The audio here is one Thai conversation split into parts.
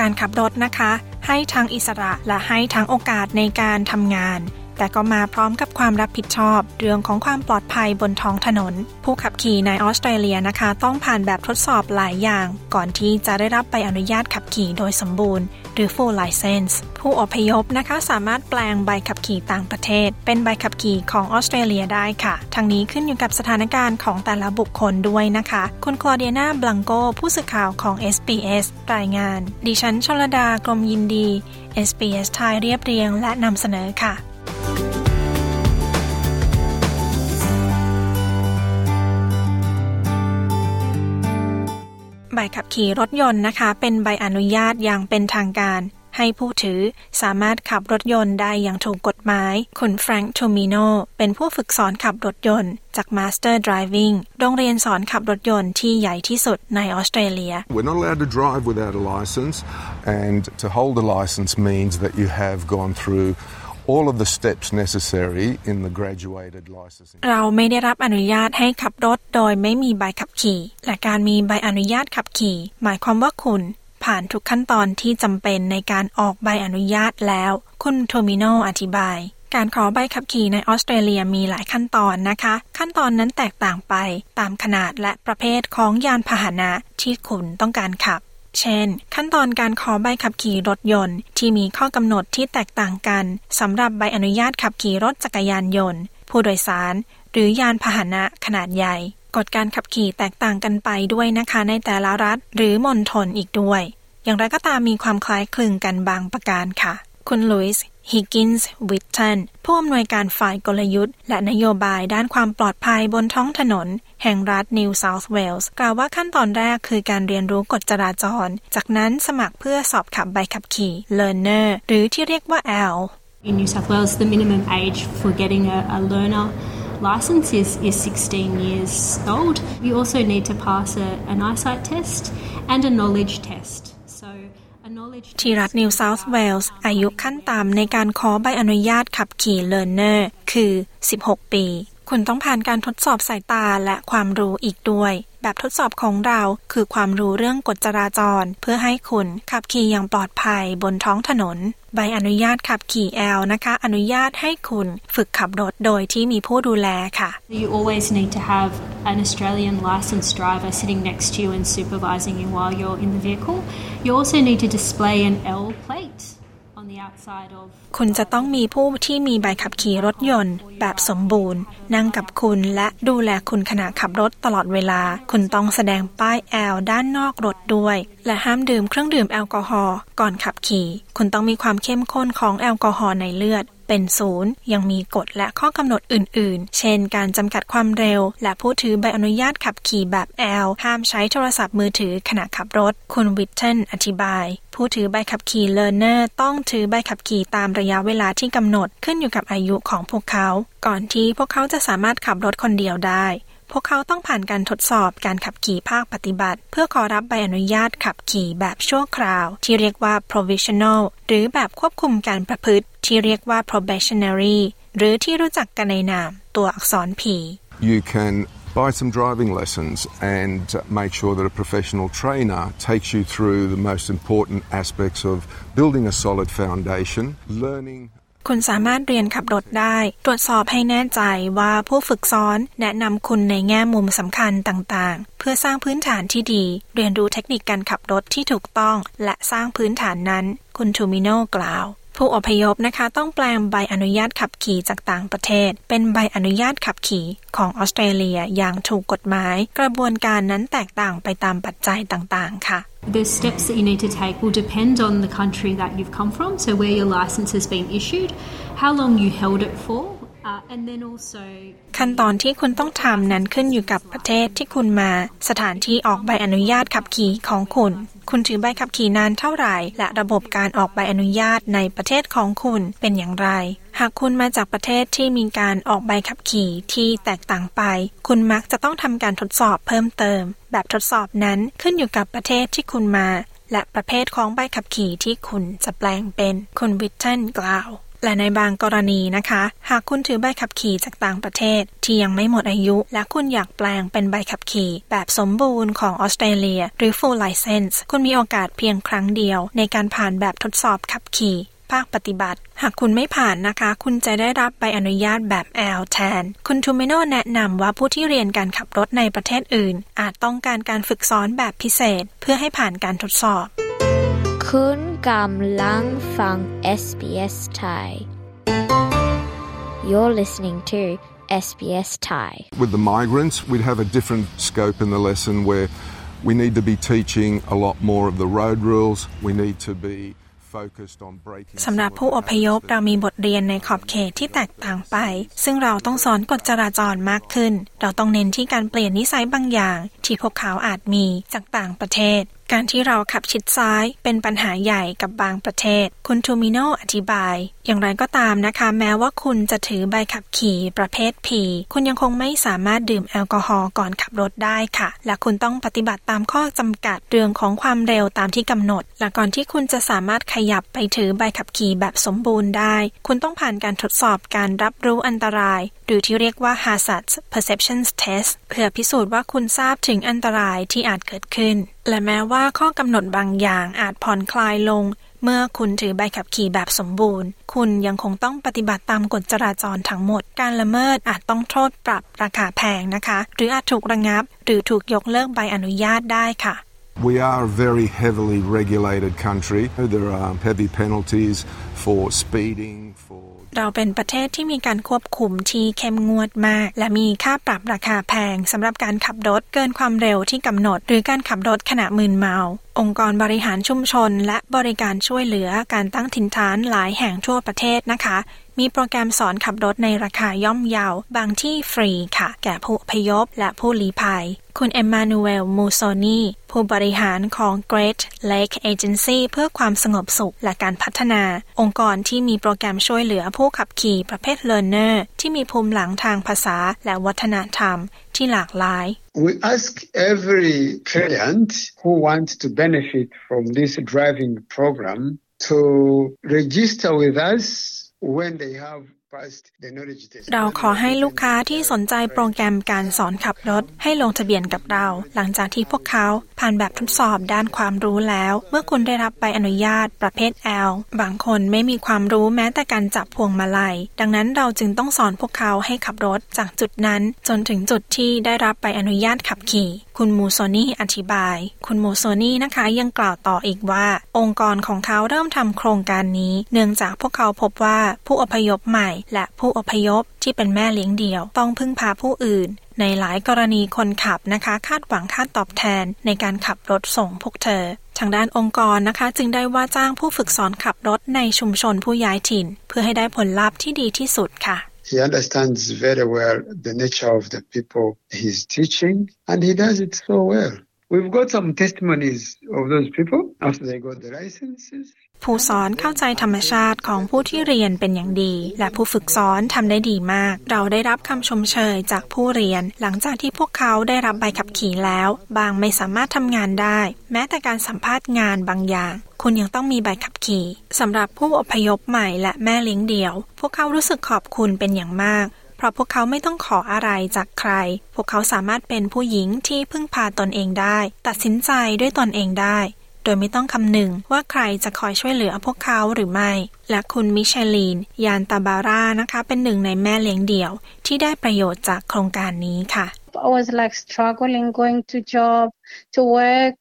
การขับรถนะคะ ให้ทั้งอิสระและให้ทั้งโอกาสในการทำงาน แต่ก็มาพร้อมกับความรับผิดชอบ เรื่องของความปลอดภัยบนท้องถนน ผู้ขับขี่ในออสเตรเลียนะคะ ต้องผ่านแบบทดสอบหลายอย่าง ก่อนที่จะได้รับใบอนุญาตขับขี่โดยสมบูรณ์ หรือ full license ผู้อพยพนะคะสามารถแปลงใบขับขี่ต่างประเทศ เป็นใบขับขี่ของออสเตรเลียได้ค่ะ ทั้งนี้ขึ้นอยู่กับสถานการณ์ของแต่ละบุคคลด้วยนะคะ คุณคลอเดียนาบลังโกผู้สื่อข่าวของ SBS รายงาน ดิฉันชลดากรมยินดี SBS ไทยเรียบเรียงและนำเสนอค่ะ ใบขับขี่รถยนต์นะคะ เป็นใบอนุญาตอย่างเป็นทางการ ให้ผู้ถือสามารถขับรถยนต์ได้อย่างถูกกฎหมาย คุณแฟรงค์ทูมิโนเป็นผู้ฝึกสอนขับรถยนต์จาก Master Driving โรงเรียนสอนขับรถยนต์ที่ใหญ่ที่สุดในออสเตรเลีย We're not allowed to drive without a license, and to hold a license means that you have gone through all of the steps necessary in the graduated licensing. เราไม่ได้รับอนุญาตให้ขับรถโดยไม่มีใบขับขี่ และการมีใบอนุญาตขับขี่ หมายความว่าคุณ ผ่านทุกขั้นตอนที่จำเป็นในการออกใบอนุญาตแล้ว คุณโทมิโนอธิบาย การขอใบขับขี่ในออสเตรเลียมีหลายขั้นตอนนะคะ ขั้นตอนนั้นแตกต่างไปตามขนาดและประเภทของยานพาหนะที่คุณต้องการขับ เช่น ขั้นตอนการขอใบขับขี่รถยนต์ ที่มีข้อกำหนดที่แตกต่างกันสำหรับใบอนุญาตขับขี่รถจักรยานยนต์ ผู้โดยสาร หรือยานพาหนะขนาดใหญ่กฎการขับขี่แตกต่างกันไปด้วยนะคะในแต่ละรัฐ หรือมณฑลอีกด้วย อย่างไรก็ตามมีความคล้ายคลึงกันบางประการค่ะ คุณลุยส์ ฮิกกินส์วิตตันผู้อำนวยการฝ่ายกลยุทธ์ และนโยบายด้านความปลอดภัยบนท้องถนน แห่งรัฐนิวเซาท์เวลส์กล่าวว่าขั้นตอนแรกคือการเรียนรู้กฎจราจร จากนั้นสมัครเพื่อสอบขับใบขับขี่ Learner หรือที่เรียกว่า L In New South Wales, the minimum age for getting a, a learner license is, is 16 years old. You also need to pass a, an eyesight test and a knowledge test. ที่รัฐนิวเซาท์เวลส์อายุขั้นต่ำในการขอใบอนุญาตขับขี่ learner คือ 16 ปี คุณต้องผ่านการทดสอบสายตาและความรู้อีกด้วย แบบทดสอบของเราคือความรู้เรื่องกฎจราจร เพื่อให้คุณขับขี่อย่างปลอดภัยบนท้องถนน ใบอนุญาตขับขี่ L นะคะ อนุญาตให้คุณฝึกขับรถโดยที่มีผู้ดูแลค่ะ You always need to have an Australian licensed driver sitting next to you and supervising you while you're in the vehicle. You also need to display an L plate on the outside of คุณจะต้องมีผู้ที่มีใบขับขี่รถยนต์ แบบสมบูรณ์ นั่งกับคุณและดูแลคุณขณะขับรถตลอดเวลา คุณต้องแสดงป้ายแอลด้านนอกรถด้วย และห้ามดื่มเครื่องดื่มแอลกอฮอล์ก่อนขับขี่ คุณต้องมีความเข้มข้นของแอลกอฮอล์ในเลือด เป็นศูนย์ยังมีกฎและข้อกำหนดอื่น ๆ เช่น การจำกัดความเร็ว และผู้ถือใบอนุญาตขับขี่แบบ L ห้ามใช้โทรศัพท์มือถือขณะขับรถ คุณวิทเทนอธิบาย ผู้ถือใบขับขี่เลอร์เนอร์ต้องถือใบขับขี่ตามระยะเวลาที่กำหนดขึ้นอยู่กับอายุของพวกเขา ก่อนที่พวกเขาจะสามารถขับรถคนเดียวได้ พวกเขาต้องผ่านการทดสอบการขับขี่ภาคปฏิบัติ เพื่อขอรับใบอนุญาตขับขี่แบบชั่วคราว ที่เรียกว่า provisional หรือแบบควบคุมการประพฤติ ที่เรียกว่า probationary หรือที่รู้จักกันในนามตัวอักษร P You can buy some driving lessons and make sure that a professional trainer takes you through the most important aspects of building a solid foundation, learning คุณสามารถเรียนขับรถได้ ตรวจสอบให้แน่ใจว่าผู้ฝึกซ้อนแนะนำคุณในแง่มุมสำคัญต่างๆ เพื่อสร้างพื้นฐานที่ดี เรียนรู้เทคนิคการขับรถที่ถูกต้อง และสร้างพื้นฐานนั้น คุณทูมิโนกล่าว ผู้อพยพนะคะ ต้องแปลงใบอนุญาตขับขี่จากต่างประเทศ เป็นใบอนุญาตขับขี่ของออสเตรเลียอย่างถูกกฎหมาย กระบวนการนั้นแตกต่างไปตามปัจจัยต่างๆ ค่ะ The steps that you need to take will depend on the country that you've come from, so where your license has been issued, how long you held it for, ขั้นตอนที่คุณต้องทำนั้นขึ้นอยู่กับประเทศที่คุณมา สถานที่ออกใบอนุญาตขับขี่ของคุณ คุณถือใบขับขี่นานเท่าไหร่ และระบบการออกใบอนุญาตในประเทศของคุณเป็นอย่างไร หากคุณมาจากประเทศที่มีการออกใบขับขี่ที่แตกต่างไป คุณมักจะต้องทำการทดสอบเพิ่มเติม แบบทดสอบนั้นขึ้นอยู่กับประเทศที่คุณมา และประเภทของใบขับขี่ที่คุณจะแปลงเป็นคุณวิทเทนกล่าว และในบางกรณีนะคะ หากคุณถือใบขับขี่จากต่างประเทศ ที่ยังไม่หมดอายุ และคุณอยากแปลงเป็นใบขับขี่แบบสมบูรณ์ของออสเตรเลีย หรือ full license คุณมีโอกาสเพียงครั้งเดียว ในการผ่านแบบทดสอบขับขี่ภาคปฏิบัติ หากคุณไม่ผ่านนะคะ คุณจะได้รับใบอนุญาตแบบ L แทน คุณทูเมโนแนะนำว่าผู้ที่เรียนการขับรถในประเทศอื่น อาจต้องการการฝึกซ้อนแบบพิเศษ เพื่อให้ผ่านการทดสอบ คุณกำลังฟัง SBS Thai You're listening to SBS Thai With the migrants, we'd have a different scope in the lesson where we need to be teaching a lot more of the road rules. We need to be focused on breaking. สำหรับผู้อพยพเรามีบทเรียนในขอบเขตที่แตกต่างไป ซึ่งเราต้องสอนกฎจราจรมากขึ้น เราต้องเน้นที่การเปลี่ยนนิสัยบางอย่าง ที่พวกเขาอาจมีจากต่างประเทศ การที่เราขับชิดซ้ายเป็นปัญหาใหญ่กับบางประเทศ คุณทูมิโนอธิบาย อย่างไรก็ตามนะคะ แม้ว่าคุณจะถือใบขับขี่ประเภท P คุณยังคงไม่สามารถดื่มแอลกอฮอล์ก่อนขับรถได้ค่ะ และคุณต้องปฏิบัติตามข้อจำกัดเรื่องของความเร็วตามที่กำหนด และก่อนที่คุณจะสามารถขยับไปถือใบขับขี่แบบสมบูรณ์ได้ คุณต้องผ่านการทดสอบการรับรู้อันตราย หรือที่เรียกว่า hazard perceptions test เพื่อพิสูจน์ว่าคุณทราบถึงอันตรายที่อาจเกิดขึ้นและแม้ว่าข้อกำหนดบางอย่างอาจผ่อนคลายลง เมื่อคุณถือใบขับขี่แบบสมบูรณ์ คุณยังคงต้องปฏิบัติตามกฎจราจรทั้งหมด การละเมิดอาจต้องโทษปรับราคาแพงนะคะ หรืออาจถูกระงับ หรือถูกยกเลิกใบอนุญาตได้ค่ะ We are a very heavily regulated country. There are heavy penalties for speeding, for เราเป็นประเทศที่มีการควบคุมที่เข้มงวดมาก และมีค่าปรับราคาแพงสำหรับการขับรถเกินความเร็วที่กำหนด หรือการขับรถขณะมึนเมา องค์กรบริหารชุมชน และบริการช่วยเหลือการตั้งถิ่นฐานหลายแห่งทั่วประเทศนะคะ มีโปรแกรมสอนขับรถในราคาย่อมเยา บางที่ฟรีค่ะ แก่ผู้พยพและผู้ลี้ภัยคุณเอมมานูเอล มูโซนี ผู้บริหารของ Great Lake Agency เพื่อความสงบสุขและการพัฒนา องค์กรที่มีโปรแกรมช่วยเหลือผู้ขับขี่ประเภท Learner ที่มีภูมิหลังทางภาษาและวัฒนธรรมที่หลากหลาย We ask every client who wants to benefit from this driving program to register with us when they have passed the knowledge test. เราขอให้ลูกค้าที่สนใจโปรแกรมการสอนขับรถ ให้ลงทะเบียนกับเรา หลังจากที่พวกเขาผ่านแบบทดสอบด้านความรู้แล้ว เมื่อคุณได้รับใบอนุญาตประเภท L บางคนไม่มีความรู้แม้แต่การจับพวงมาลัย ดังนั้นเราจึงต้องสอนพวกเขาให้ขับรถจากจุดนั้น จนถึงจุดที่ได้รับใบอนุญาตขับขี่ คุณมูโซนี่อธิบาย คุณมูโซนี่นะคะยังกล่าวต่ออีกว่า องค์กรของเขาเริ่มทำโครงการนี้ เนื่องจากพวกเขาพบว่าผู้อพยพใหม่ และผู้อพยพที่เป็นแม่เลี้ยงเดี่ยว ต้องพึ่งพาผู้อื่น ในหลายกรณีคนขับนะคะ คาดหวังค่าตอบแทนในการขับรถส่งพวกเธอทางด้านองค์กรนะคะ จึงได้ว่าจ้างผู้ฝึกสอนขับรถในชุมชนผู้ย้ายถิ่น เพื่อให้ได้ผลลัพธ์ที่ดีที่สุดค่ะ He understands very well the nature of the people he's teaching, and he does it so well. We've got some testimonies of those people after they got the licenses. ผู้สอนเข้าใจธรรมชาติของผู้ที่เรียนเป็นอย่างดี และผู้ฝึกสอนทำได้ดีมาก เราได้รับคำชมเชยจากผู้เรียน หลังจากที่พวกเขาได้รับใบขับขี่แล้ว บางไม่สามารถทำงานได้ แม้แต่การสัมภาษณ์งานบางอย่าง คุณยังต้องมีใบขับขี่สำหรับผู้อพยพใหม่และแม่เลี้ยงเดี่ยว พวกเขารู้สึกขอบคุณเป็นอย่างมาก เพราะพวกเขาไม่ต้องขออะไรจากใคร พวกเขาสามารถเป็นผู้หญิงที่พึ่งพาตนเองได้ ตัดสินใจด้วยตนเองได้ โดยไม่ต้องคำนึงว่าใครจะคอยช่วยเหลือพวกเขาหรือไม่ และคุณมิเชลีน ยานตาบาร่านะคะ เป็นหนึ่งในแม่เลี้ยงเดี่ยว ที่ได้ประโยชน์จากโครงการนี้ค่ะ I was like struggling going to job, to work.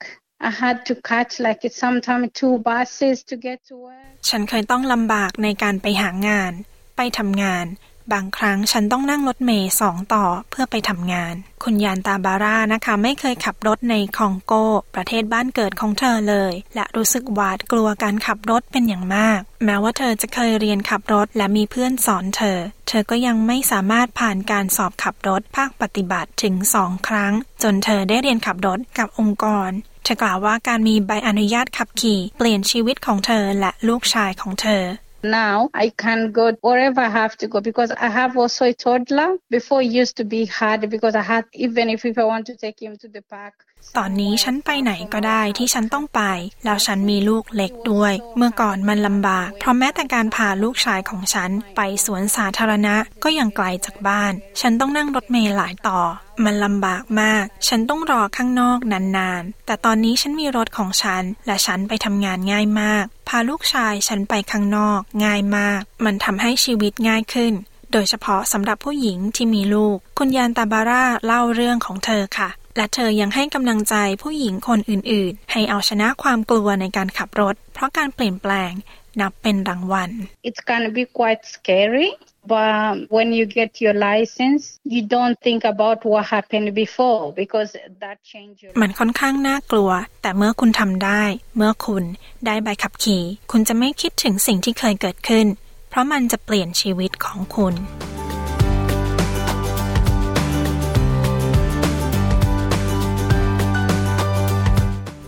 I had to catch like sometimes two buses to get to work. ฉันเคยต้องลำบากในการไปหางาน ไปทำงาน บางครั้งฉันต้องนั่งรถเมย์สองต่อเพื่อไปทำงาน คุณยานตาบาร่านะคะ ไม่เคยขับรถในคองโก ประเทศบ้านเกิดของเธอเลย และรู้สึกหวาดกลัวการขับรถเป็นอย่างมาก แม้ว่าเธอจะเคยเรียนขับรถและมีเพื่อนสอนเธอ เธอก็ยังไม่สามารถผ่านการสอบขับรถภาคปฏิบัติถึงสองครั้ง จนเธอได้เรียนขับรถกับองค์กรเธอกล่าวว่าการมีใบอนุญาตขับขี่ เปลี่ยนชีวิตของเธอและลูกชายของเธอ Now I can go wherever I have to go because I have also a toddler. Before it used to be hard because I had even if, if I want to take him to the park. ตอนนี้ฉันไปไหนก็ได้ที่ฉันต้องไป แล้วฉันมีลูกเล็กด้วย เมื่อก่อนมันลำบาก เพราะแม้แต่การพาลูกชายของฉันไปสวนสาธารณะก็ยังไกลจากบ้าน ฉันต้องนั่งรถเมล์หลายต่อ มันลำบากมาก ฉันต้องรอข้างนอกนานๆ แต่ตอนนี้ฉันมีรถของฉัน และฉันไปทำงานง่ายมาก พาลูกชายฉันไปข้างนอก ง่ายมาก มันทำให้ชีวิตง่ายขึ้น โดยเฉพาะสำหรับผู้หญิงที่มีลูก คุณยานตาบาร่าเล่าเรื่องของเธอค่ะ และเธอยังให้กำลังใจผู้หญิงคนอื่นๆ ให้เอาชนะความกลัวในการขับรถ เพราะการเปลี่ยนแปลงนับเป็นรางวัล It's gonna be quite scary but when you get your license you don't think about what happened before because that changes มันค่อนข้างน่ากลัว แต่เมื่อคุณทำได้ เมื่อคุณได้ใบขับขี่ คุณจะไม่คิดถึงสิ่งที่เคยเกิดขึ้น เพราะมันจะเปลี่ยนชีวิตของคุณ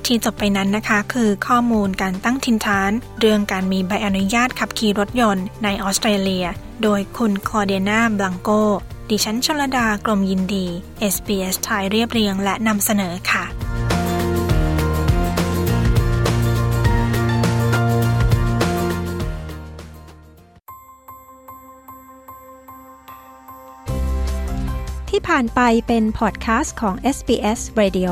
ที่จบไปนั้นนะคะ คือข้อมูลการตั้งทินฐาน เรื่องการมีใบอนุญาตขับขี่รถยนต์ในออสเตรเลีย โดยคุณคลอเดนาบลังโก ดิฉันชลดากรมยินดี SBS ไทยเรียบเรียงและนำเสนอค่ะที่ผ่านไปเป็นพอดคาสต์ของ SBS Radio